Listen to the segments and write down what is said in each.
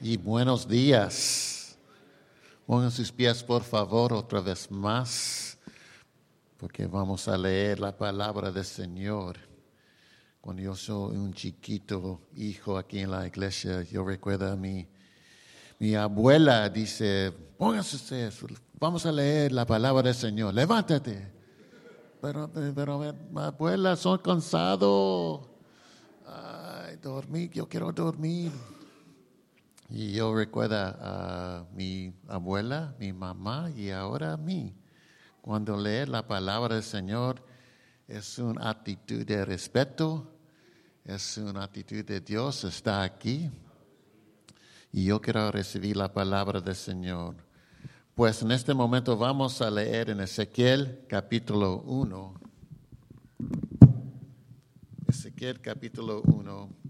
y buenos días. Pongan sus pies, por favor, otra vez más, porque vamos a leer la palabra del Señor. Cuando yo soy un chiquito hijo aquí en la iglesia, yo recuerdo a mi, mi abuela dice, pónganse vamos a leer la palabra del Señor, levántate. Pero, pero, abuela, son cansado dormir, yo quiero dormir. Y yo recuerdo a mi abuela, mi mamá y ahora a mí. Cuando leer la palabra del Señor es una actitud de respeto, es una actitud de Dios, está aquí. Y yo quiero recibir la palabra del Señor. Pues en este momento vamos a leer en Ezequiel capítulo 1. Ezequiel capítulo 1.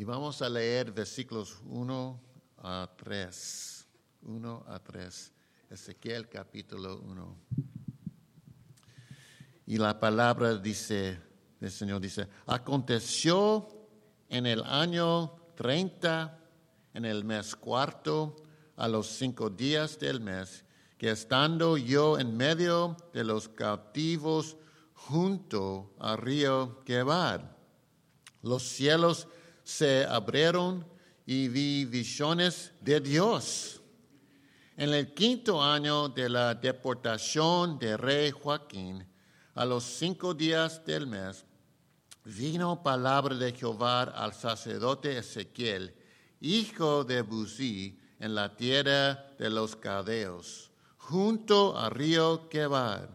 Y vamos a leer versículos 1 a 3. 1 a 3. Ezequiel capítulo 1. Y la palabra dice, el Señor dice, aconteció en el año 30, en el mes cuarto, a los cinco días del mes, que estando yo en medio de los cautivos junto al río Quebar, los cielos se abrieron y vi visiones de Dios. En el quinto año de la deportación de rey Joaquín, a los cinco días del mes, vino palabra de Jehová al sacerdote Ezequiel, hijo de Buzí, en la tierra de los Cadeos, junto al río Quebar.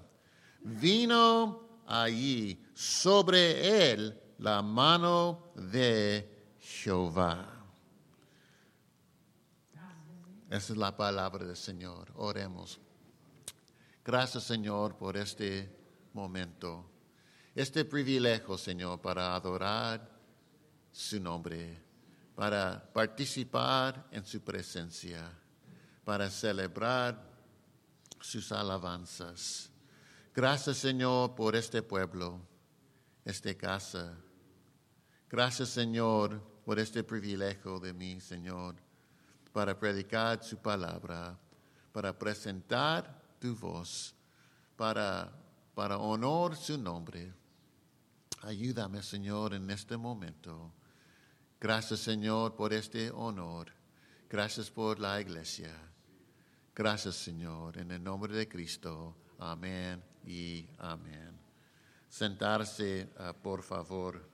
Vino allí sobre él la mano de Jehová. Esa es la palabra del Señor. Oremos. Gracias, Señor, por este momento, este privilegio, Señor, para adorar su nombre, para participar en su presencia, para celebrar sus alabanzas. Gracias, Señor, por este pueblo, esta casa. Gracias, Señor, por este privilegio de mí, Señor, para predicar su palabra, para presentar tu voz, para, para honor su nombre. Ayúdame, Señor, en este momento. Gracias, Señor, por este honor. Gracias por la iglesia. Gracias, Señor, en el nombre de Cristo. Amén y amén. Sentarse, ah, por favor.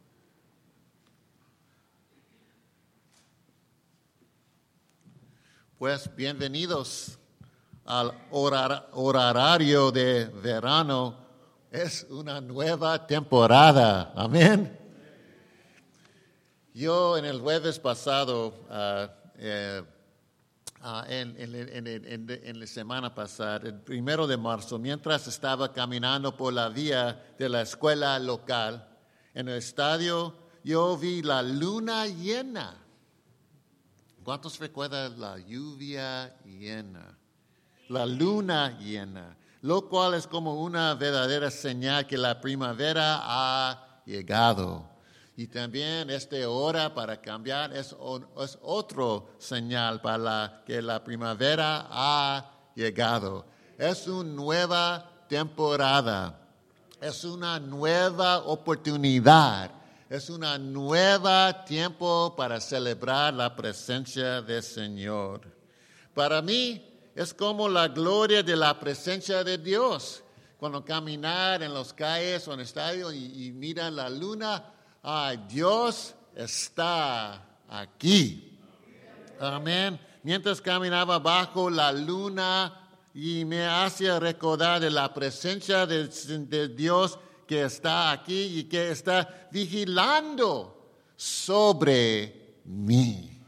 Pues bienvenidos al horario de verano. Es una nueva temporada. Amén. Yo en el jueves pasado, ah, eh, ah, en, la semana pasada, el primero de marzo, mientras estaba caminando por la vía de la escuela local, en el estadio, yo vi la luna llena. ¿Cuántos recuerdan la lluvia llena? La luna llena, lo cual es como una verdadera señal que la primavera ha llegado. Y también esta hora para cambiar es, es otro señal para que la primavera ha llegado. Es una nueva temporada, es una nueva oportunidad es un nuevo tiempo para celebrar la presencia del Señor. Para mí es como la gloria de la presencia de Dios. Cuando caminar en las calles o en estadios y, y miran la luna, ay, Dios está aquí. Amén. Mientras caminaba bajo la luna y me hacía recordar de la presencia de Dios que está aquí y que está vigilando sobre mí.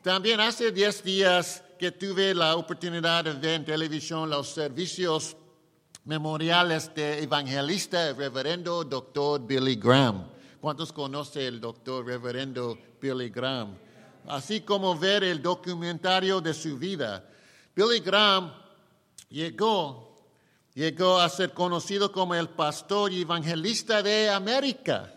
También hace 10 días que tuve la oportunidad de ver en televisión los servicios memoriales de evangelista reverendo doctor Billy Graham. ¿Cuántos conocen el doctor reverendo Billy Graham? Así como ver el documentario de su vida. Billy Graham llegó llegó a ser conocido como el pastor y evangelista de América.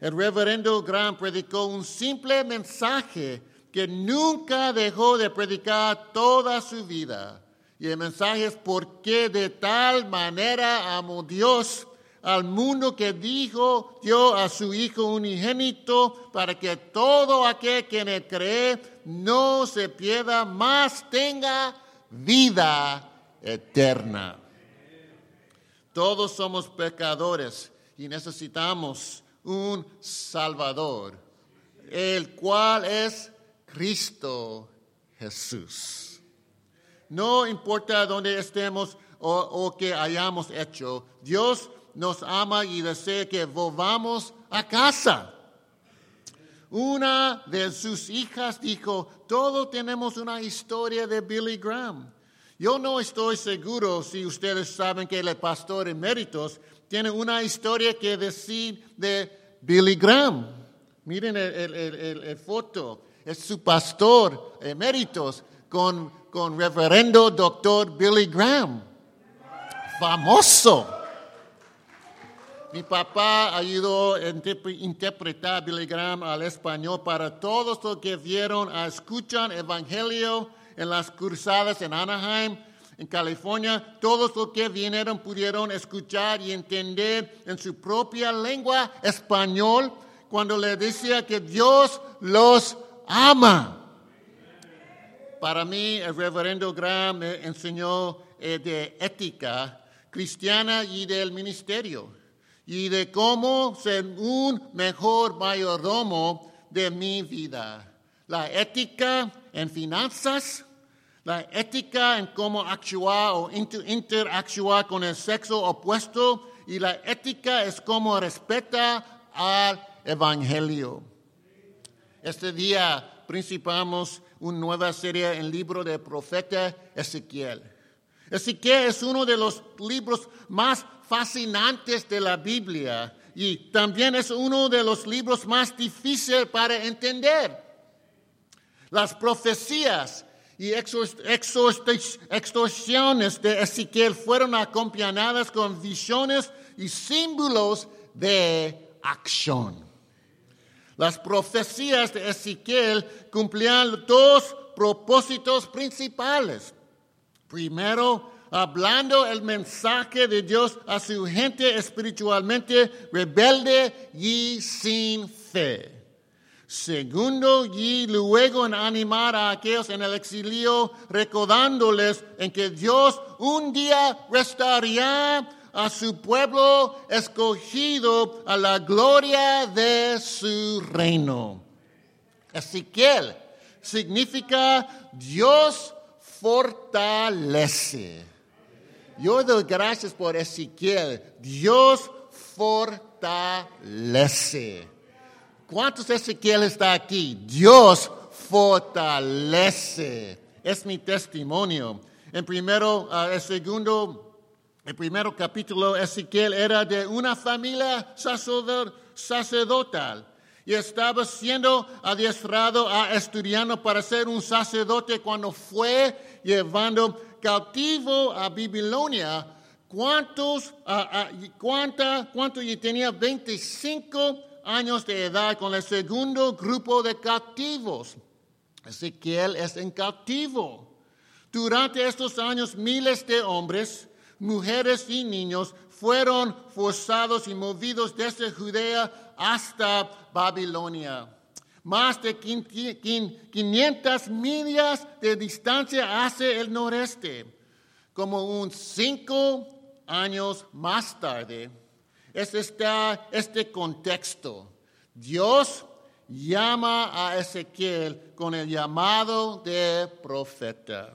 el reverendo Graham predicó un simple mensaje que nunca dejó de predicar toda su vida. Y el mensaje es porque de tal manera amó Dios al mundo que dijo dio a su Hijo unigénito para que todo aquel que le cree no se pierda, más tenga vida eterna. Todos somos pecadores y necesitamos un Salvador, el cual es Cristo Jesús. No importa dónde estemos o, o que hayamos hecho, Dios nos ama y desea que volvamos a casa. Una de sus hijas dijo, todos tenemos una historia de Billy Graham. Yo no estoy seguro si ustedes saben que el pastor eméritos tiene una historia que decir de Billy Graham. Miren el, foto, es su pastor eméritos con, con reverendo doctor Billy Graham. Famoso. Mi papá ayudó a interpretar Billy Graham al español para todos los que vieron escuchan evangelio en las cruzadas en Anaheim, en California. Todos los que vinieron pudieron escuchar y entender en su propia lengua español cuando le decía que Dios los ama. Para mí, el reverendo Graham me enseñó eh, de ética cristiana y del ministerio y de cómo ser un mejor mayordomo de mi vida. La ética en finanzas, la ética en cómo actuar o interactuar con el sexo opuesto y la ética es cómo respeta al Evangelio. Este día principamos una nueva serie en el libro del profeta Ezequiel. Ezequiel es uno de los libros más fascinantes de la Biblia y también es uno de los libros más difíciles para entender. Las profecías y extorsiones de Ezequiel fueron acompañadas con visiones y símbolos de acción. Las profecías de Ezequiel cumplían dos propósitos principales. Primero, hablando el mensaje de Dios a su gente espiritualmente rebelde y sin fe. Segundo, y luego en animar a aquellos en el exilio, recordándoles en que Dios un día restauraría a su pueblo escogido a la gloria de su reino. Ezequiel significa Dios fortalece. Yo doy gracias por Ezequiel. Dios fortalece. ¿Cuántos Ezequiel está aquí? Dios fortalece. Es mi testimonio. En primero, uh, el segundo, el primero capítulo, Ezequiel era de una familia sacerdotal y estaba siendo adiestrado a estudiando para ser un sacerdote cuando fue llevando cautivo a Babilonia, ¿cuántos, cuánta, cuánto tenía 25 años de edad con el segundo grupo de cautivos? Ezequiel es en cautivo. Durante estos años, miles de hombres, mujeres y niños fueron forzados y movidos desde Judea hasta Babilonia más de 500 millas de distancia hacia el noreste. Como un cinco años más tarde, es está este contexto. Dios llama a Ezequiel con el llamado de profeta.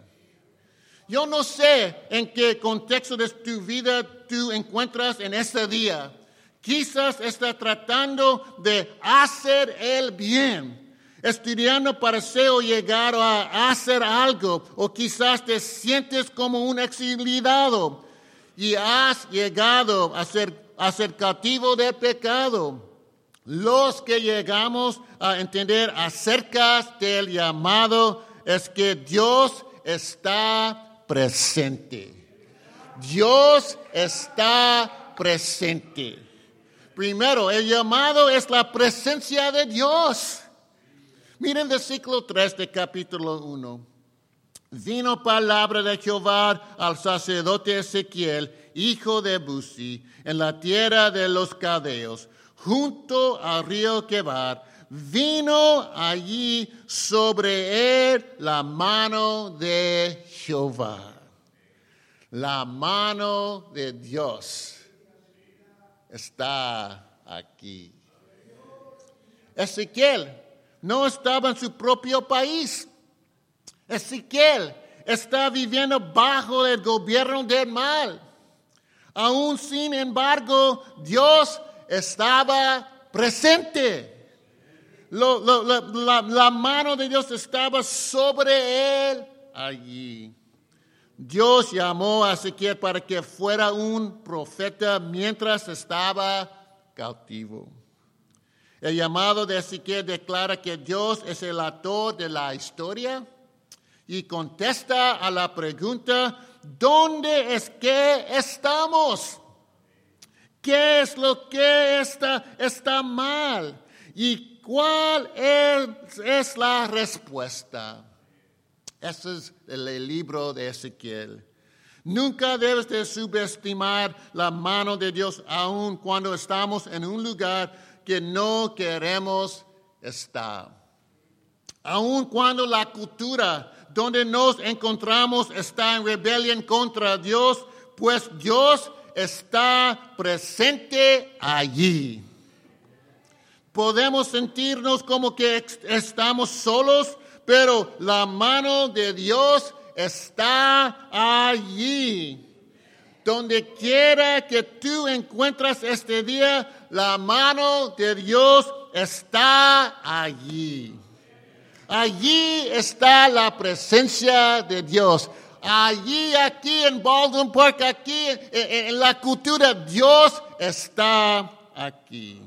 Yo no sé en qué contexto de tu vida tú encuentras en ese día. Quizás está tratando de hacer el bien, estudiando para ser o llegar a hacer algo, o quizás te sientes como un exiliado y has llegado a ser, a ser cautivo del pecado. Los que llegamos a entender acerca del llamado es que Dios está presente. Dios está presente. Primero, el llamado es la presencia de Dios. Miren versículo 3 de capítulo 1. Vino palabra de Jehová al sacerdote Ezequiel, hijo de Buzi, en la tierra de los cadeos, junto al río Quebar. Vino allí sobre él la mano de Jehová. La mano de Dios está aquí. Ezequiel no estaba en su propio país. Ezequiel está viviendo bajo el gobierno del mal. Aún sin embargo, Dios estaba presente. la, mano de Dios estaba sobre él allí. Dios llamó a Ezequiel para que fuera un profeta mientras estaba cautivo. El llamado de Ezequiel declara que Dios es el autor de la historia y contesta a la pregunta, ¿dónde es que estamos? ¿Qué es lo que está, está mal? ¿Y cuál es, es la respuesta? Ese es el libro de Ezequiel. Nunca debes de subestimar la mano de Dios aun cuando estamos en un lugar que no queremos estar. Aun cuando la cultura donde nos encontramos está en rebelión contra Dios, pues Dios está presente allí. Podemos sentirnos como que estamos solos, pero la mano de Dios está allí. Donde quiera que tú encuentras este día, la mano de Dios está allí. Allí está la presencia de Dios. Allí, aquí en Baldwin Park, aquí en, la cultura, Dios está aquí.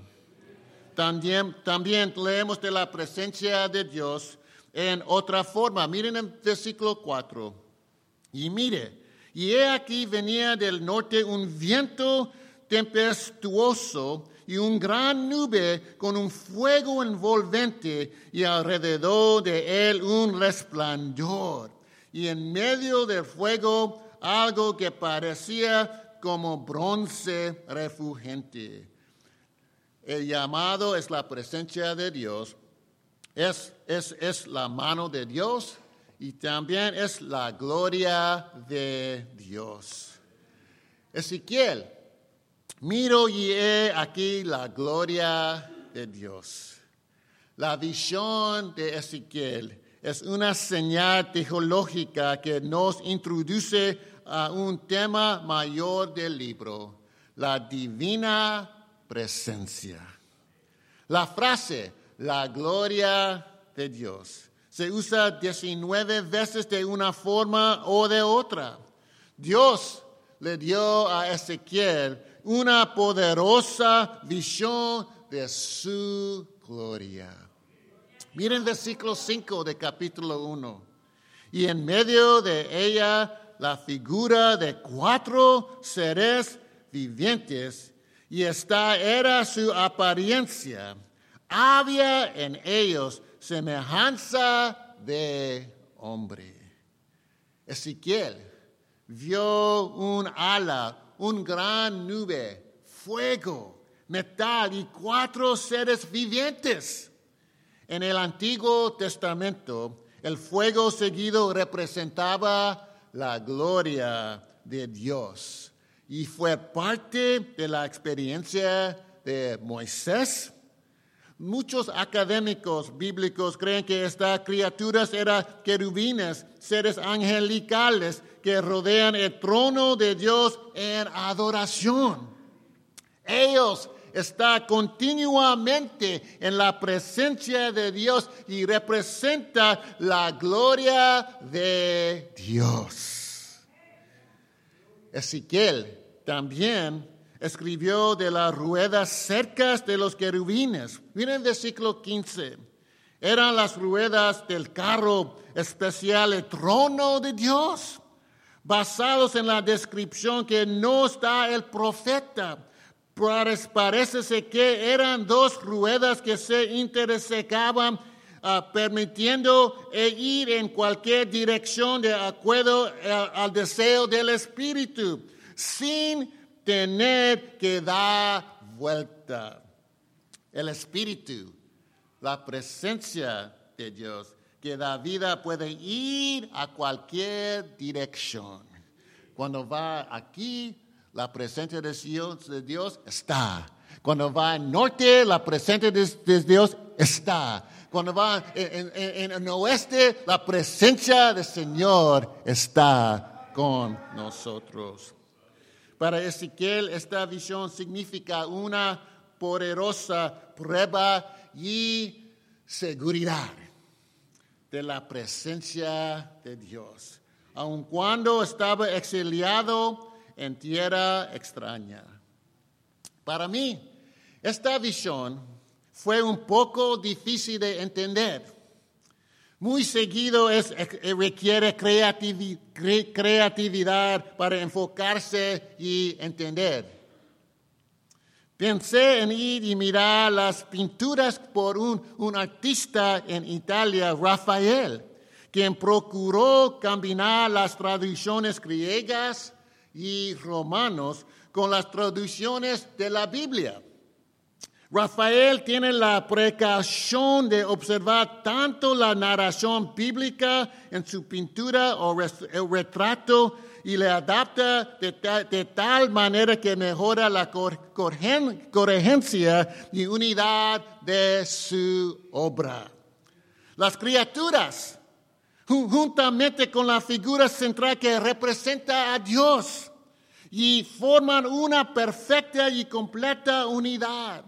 También, también leemos de la presencia de Dios en otra forma. Miren el versículo 4. Y mire, y he aquí venía del norte un viento tempestuoso y un gran nube con un fuego envolvente y alrededor de él un resplandor. Y en medio del fuego algo que parecía como bronce refugente. El llamado es la presencia de Dios, es, es, es la mano de Dios y también es la gloria de Dios. Ezequiel Miro y he aquí la gloria de Dios. La visión de Ezequiel es una señal teológica que nos introduce a un tema mayor del libro, la divina presencia. La frase, la gloria de Dios, se usa 19 veces de una forma o de otra. Dios le dio a Ezequiel una poderosa visión de su gloria. Miren versículo 5 de capítulo 1. Y en medio de ella la figura de cuatro seres vivientes, y esta era su apariencia. Había en ellos semejanza de hombre. Ezequiel vio un ala un gran nube, fuego, metal y cuatro seres vivientes. En el Antiguo Testamento, el fuego seguido representaba la gloria de Dios y fue parte de la experiencia de Moisés. Muchos académicos bíblicos creen que estas criaturas eran querubines, seres angelicales que rodean el trono de Dios en adoración. Ellos están continuamente en la presencia de Dios y representan la gloria de Dios. Ezequiel también escribió de las ruedas cercas de los querubines. Miren versículo 15. Eran las ruedas del carro especial, el trono de Dios basados en la descripción que nos da el profeta. parece que eran dos ruedas que se intersecaban, ah, permitiendo e ir en cualquier dirección de acuerdo eh, al deseo del Espíritu, sin tener que dar vuelta. El Espíritu, la presencia de Dios, que da vida puede ir a cualquier dirección. Cuando va aquí, la presencia de Dios, de Dios está. Cuando va al norte, la presencia de, Dios está. Cuando va en, en, el oeste, la presencia del Señor está con nosotros. Para Ezequiel, esta visión significa una poderosa prueba y seguridad de la presencia de Dios, aun cuando estaba exiliado en tierra extraña. Para mí, esta visión fue un poco difícil de entender. Muy seguido es, eh, requiere creatividad para enfocarse y entender. Pensé en ir y mirar las pinturas por un, un artista en Italia, Rafael, quien procuró combinar las tradiciones griegas y Romanos con las traducciones de la Biblia. Rafael tiene la precaución de observar tanto la narración bíblica en su pintura o el retrato y le adapta de, tal manera que mejora la coherencia y unidad de su obra. Las criaturas juntamente con la figura central que representa a Dios y forman una perfecta y completa unidad,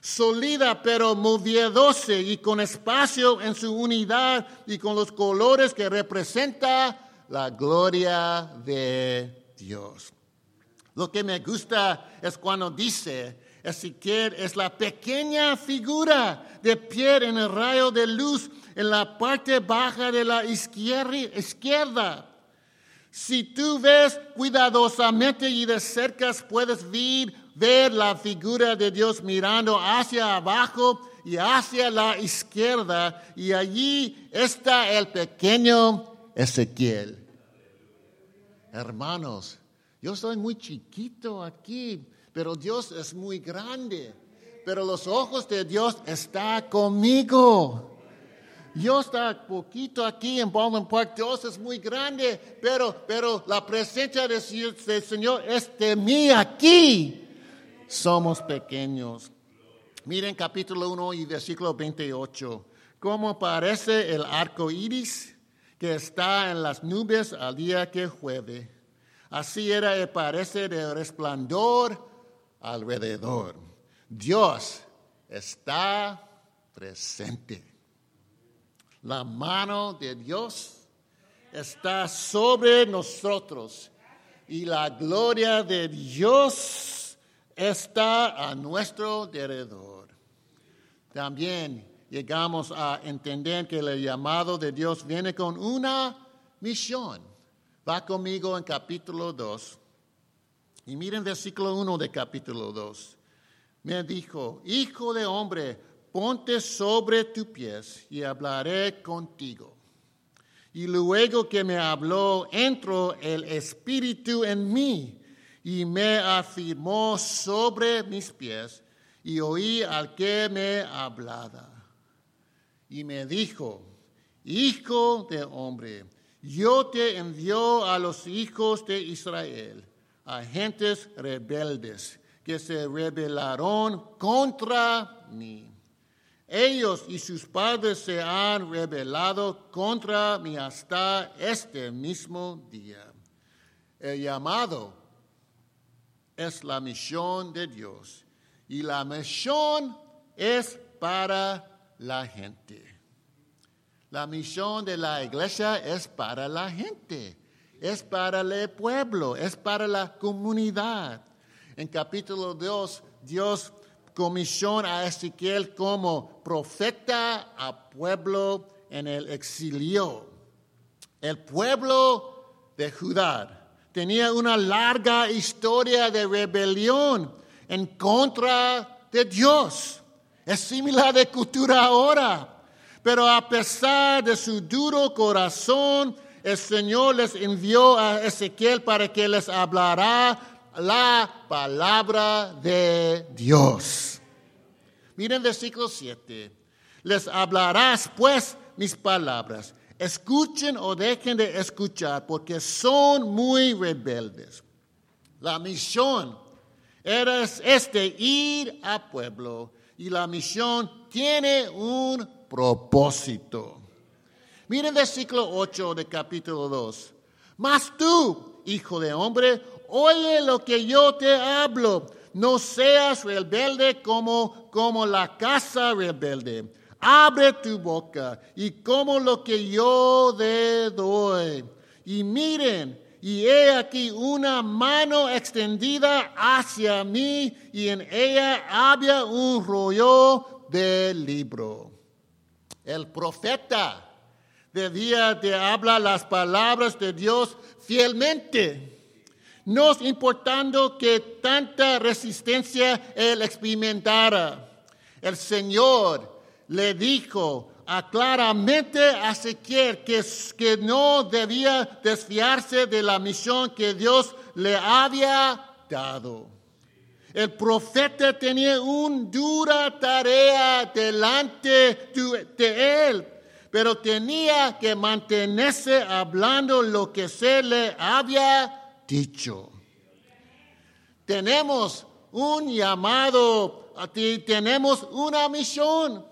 sólida pero moviéndose y con espacio en su unidad y con los colores que representa la gloria de Dios. Lo que me gusta es cuando dice, Ezequiel es la pequeña figura de pie en el rayo de luz en la parte baja de la izquierda. Si tú ves cuidadosamente y de cerca, puedes ver, ver la figura de Dios mirando hacia abajo y hacia la izquierda, y allí está el pequeño Ezequiel. Hermanos, yo soy muy chiquito aquí, pero Dios es muy grande. Pero los ojos de Dios están conmigo. Dios está poquito aquí en Baldwin Park, Dios es muy grande, pero, pero la presencia del Señor es de mí aquí. Somos pequeños. Miren capítulo 1 y versículo 28. ¿Cómo parece el arco iris que está en las nubes al día que jueve? Así era el parecer del resplandor alrededor. Dios está presente. La mano de Dios está sobre nosotros y la gloria de Dios está a nuestro alrededor. También llegamos a entender que el llamado de Dios viene con una misión. Va conmigo en capítulo 2. Y miren versículo 1 de capítulo 2. Me dijo, hijo de hombre, ponte sobre tus pies y hablaré contigo. Y luego que me habló, entró el Espíritu en mí y me afirmó sobre mis pies y oí al que me hablaba. Y me dijo, Hijo de hombre, yo te envío a los hijos de Israel, a gentes rebeldes que se rebelaron contra mí. Ellos y sus padres se han rebelado contra mí hasta este mismo día. El llamado es la misión de Dios y la misión es para la gente. La misión de la iglesia es para la gente, es para el pueblo, es para la comunidad. En capítulo 2, Dios comisión a Ezequiel como profeta a pueblo en el exilio. El pueblo de Judá tenía una larga historia de rebelión en contra de Dios. Es similar de cultura ahora. Pero a pesar de su duro corazón, el Señor les envió a Ezequiel para que les hablará la palabra de Dios. Miren versículo 7. Les hablarás pues mis palabras. Escuchen o dejen de escuchar porque son muy rebeldes. La misión era este ir a pueblo y la misión tiene un propósito. Miren versículo 8 de capítulo 2. Mas tú, hijo de hombre, oye lo que yo te hablo. No seas rebelde como, como la casa rebelde. Abre tu boca y como lo que yo te doy. Y miren, y he aquí una mano extendida hacia mí y en ella había un rollo del libro. El profeta debía de hablar las palabras de Dios fielmente, no importando que tanta resistencia él experimentara. El Señor le dijo claramente a Ezequiel que, que no debía desfiarse de la misión que Dios le había dado. El profeta tenía una dura tarea delante de él, pero tenía que mantenerse hablando lo que se le había dicho. Tenemos un llamado, tenemos una misión.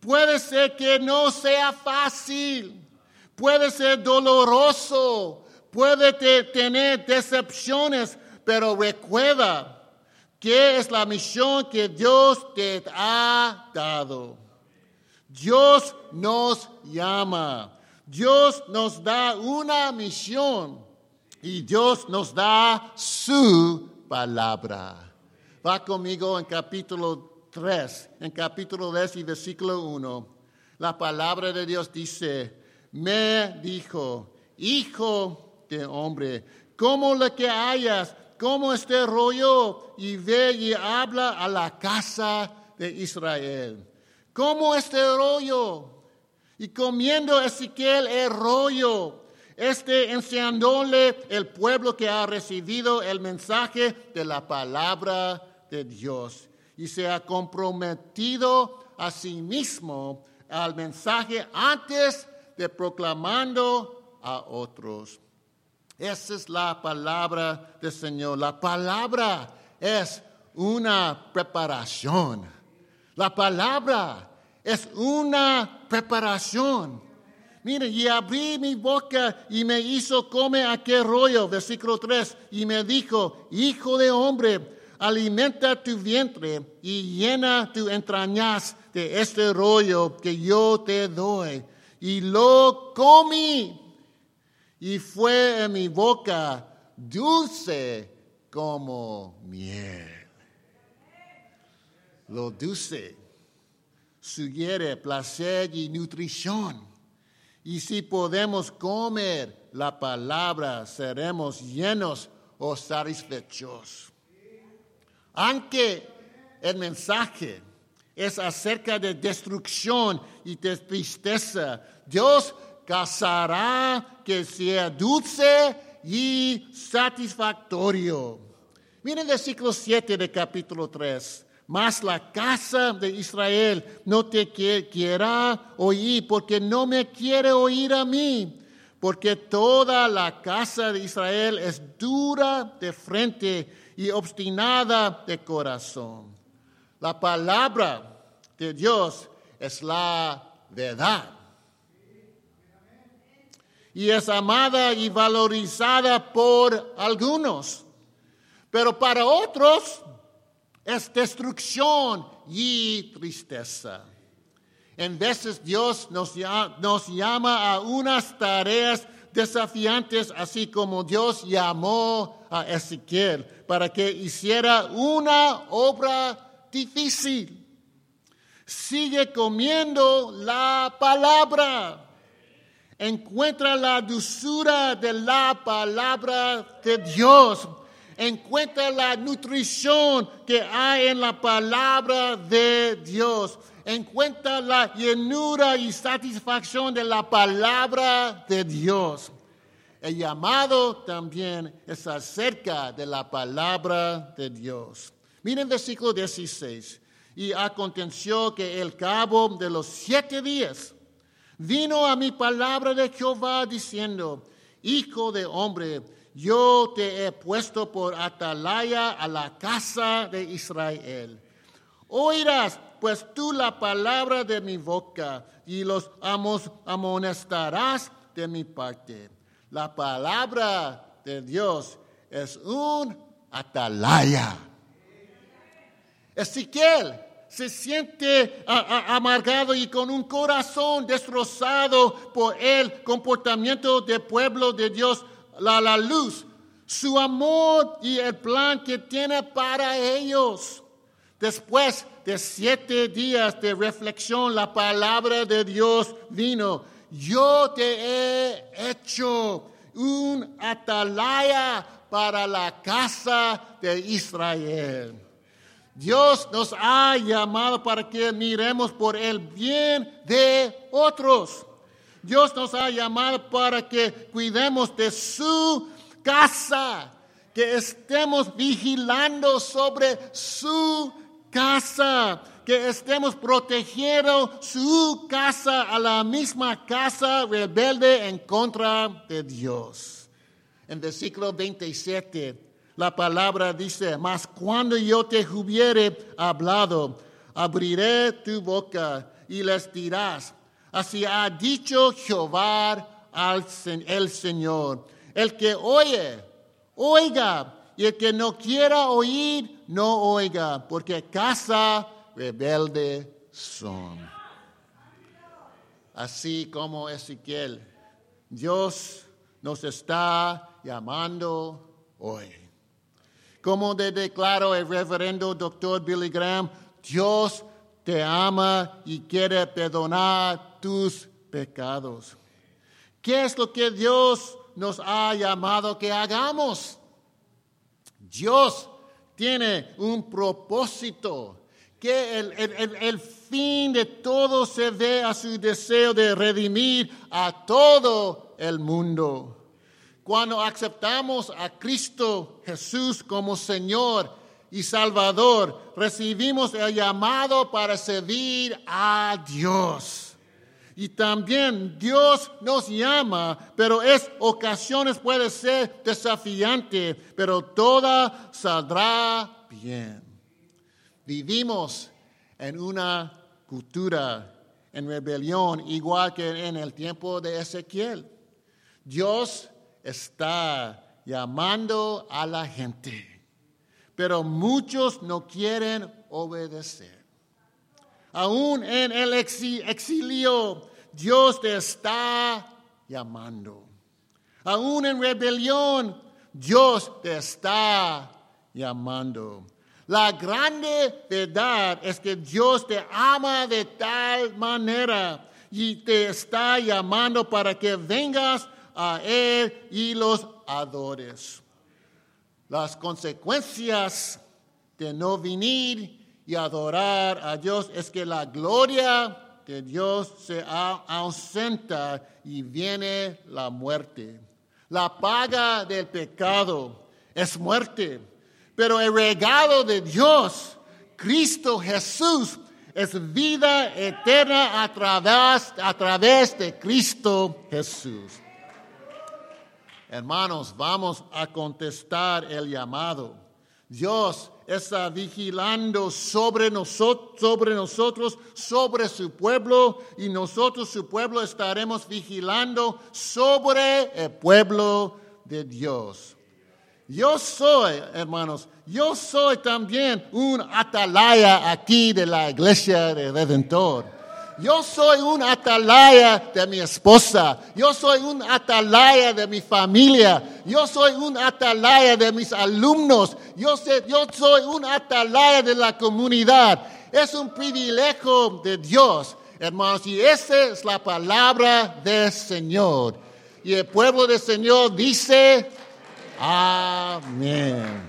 Puede ser que no sea fácil, puede ser doloroso, puede tener decepciones, pero recuerda que es la misión que Dios te ha dado. Dios nos llama, Dios nos da una misión. Y Dios nos da su palabra. Va conmigo en capítulo en capítulo 10 y versículo 1, la palabra de Dios dice, me dijo, hijo de hombre, como lo que hayas, como este rollo, y ve y habla a la casa de Israel. Como este rollo, y comiendo Ezequiel el rollo, este enseñándole el pueblo que ha recibido el mensaje de la palabra de Dios y se ha comprometido a sí mismo al mensaje antes de proclamando a otros. Esa es la palabra del Señor. La palabra es una preparación. La palabra es una preparación. Mire, y abrí mi boca y me hizo comer aquel rollo, versículo 3, y me dijo, hijo de hombre, alimenta tu vientre y llena tu entrañas de este rollo que yo te doy. Y lo comí y fue en mi boca dulce como miel. Lo dulce sugiere placer y nutrición. Y si podemos comer la palabra, seremos llenos o satisfechos. Aunque el mensaje es acerca de destrucción y de tristeza, Dios casará que sea dulce y satisfactorio. Miren el versículo 7 del capítulo 3. Mas la casa de Israel no te quiera oír porque no me quiere oír a mí porque toda la casa de Israel es dura de frente y obstinada de corazón. La palabra de Dios es la verdad. Y es amada y valorizada por algunos, pero para otros es destrucción y tristeza. En veces Dios nos, nos llama a unas tareas desafiantes, así como Dios llamó a Ezequiel para que hiciera una obra difícil. Sigue comiendo la palabra. Encuentra la dulzura de la palabra de Dios. Encuentra la nutrición que hay en la palabra de Dios. Encuentra la llenura y satisfacción de la palabra de Dios. El llamado también es acerca de la palabra de Dios. Miren versículo 16. Y aconteció que el cabo de los siete días vino a mi palabra de Jehová diciendo, Hijo de hombre, yo te he puesto por atalaya a la casa de Israel. Oirás pues tú la palabra de mi boca y los amos amonestarás de mi parte. La palabra de Dios es un atalaya. Ezequiel se siente amargado y con un corazón destrozado por el comportamiento del pueblo de Dios, la, la luz, su amor y el plan que tiene para ellos. Después de siete días de reflexión, la palabra de Dios vino. Yo te he hecho un atalaya para la casa de Israel. Dios nos ha llamado para que miremos por el bien de otros. Dios nos ha llamado para que cuidemos de su casa, que estemos vigilando sobre su casa, que estemos protegiendo su casa a la misma casa rebelde en contra de Dios. En versículo 27 la palabra dice, mas cuando yo te hubiere hablado, abriré tu boca y les dirás, así ha dicho Jehová al el Señor. El que oye, oiga, y el que no quiera oír, no oiga, porque casa rebelde son. Así como Ezequiel, Dios nos está llamando hoy. Como te declaró el reverendo doctor Billy Graham, Dios te ama y quiere perdonar tus pecados. ¿Qué es lo que Dios nos ha llamado que hagamos? Dios tiene un propósito, que el, el, fin de todo se ve a su deseo de redimir a todo el mundo. Cuando aceptamos a Cristo Jesús como Señor y Salvador, recibimos el llamado para servir a Dios. Y también Dios nos llama, pero es ocasiones puede ser desafiante, pero toda saldrá bien. Vivimos en una cultura en rebelión, igual que en el tiempo de Ezequiel. Dios está llamando a la gente, pero muchos no quieren obedecer. Aún en el exilio, Dios te está llamando. Aún en rebelión, Dios te está llamando. La grande verdad es que Dios te ama de tal manera y te está llamando para que vengas a Él y los adores. Las consecuencias de no venir y adorar a Dios es que la gloria de Dios se ausenta y viene la muerte. La paga del pecado es muerte, pero el regalo de Dios, Cristo Jesús, es vida eterna a través, a través de Cristo Jesús. Hermanos, vamos a contestar el llamado. Dios está vigilando sobre nosotros, sobre nosotros, sobre su pueblo, y nosotros, su pueblo, estaremos vigilando sobre el pueblo de Dios. Yo soy, hermanos, yo soy también un atalaya aquí de la iglesia de Redentor. Yo soy un atalaya de mi esposa. Yo soy un atalaya de mi familia. Yo soy un atalaya de mis alumnos. Yo, yo soy un atalaya de la comunidad. Es un privilegio de Dios, hermanos. Y esa es la palabra del Señor. Y el pueblo del Señor dice, amén.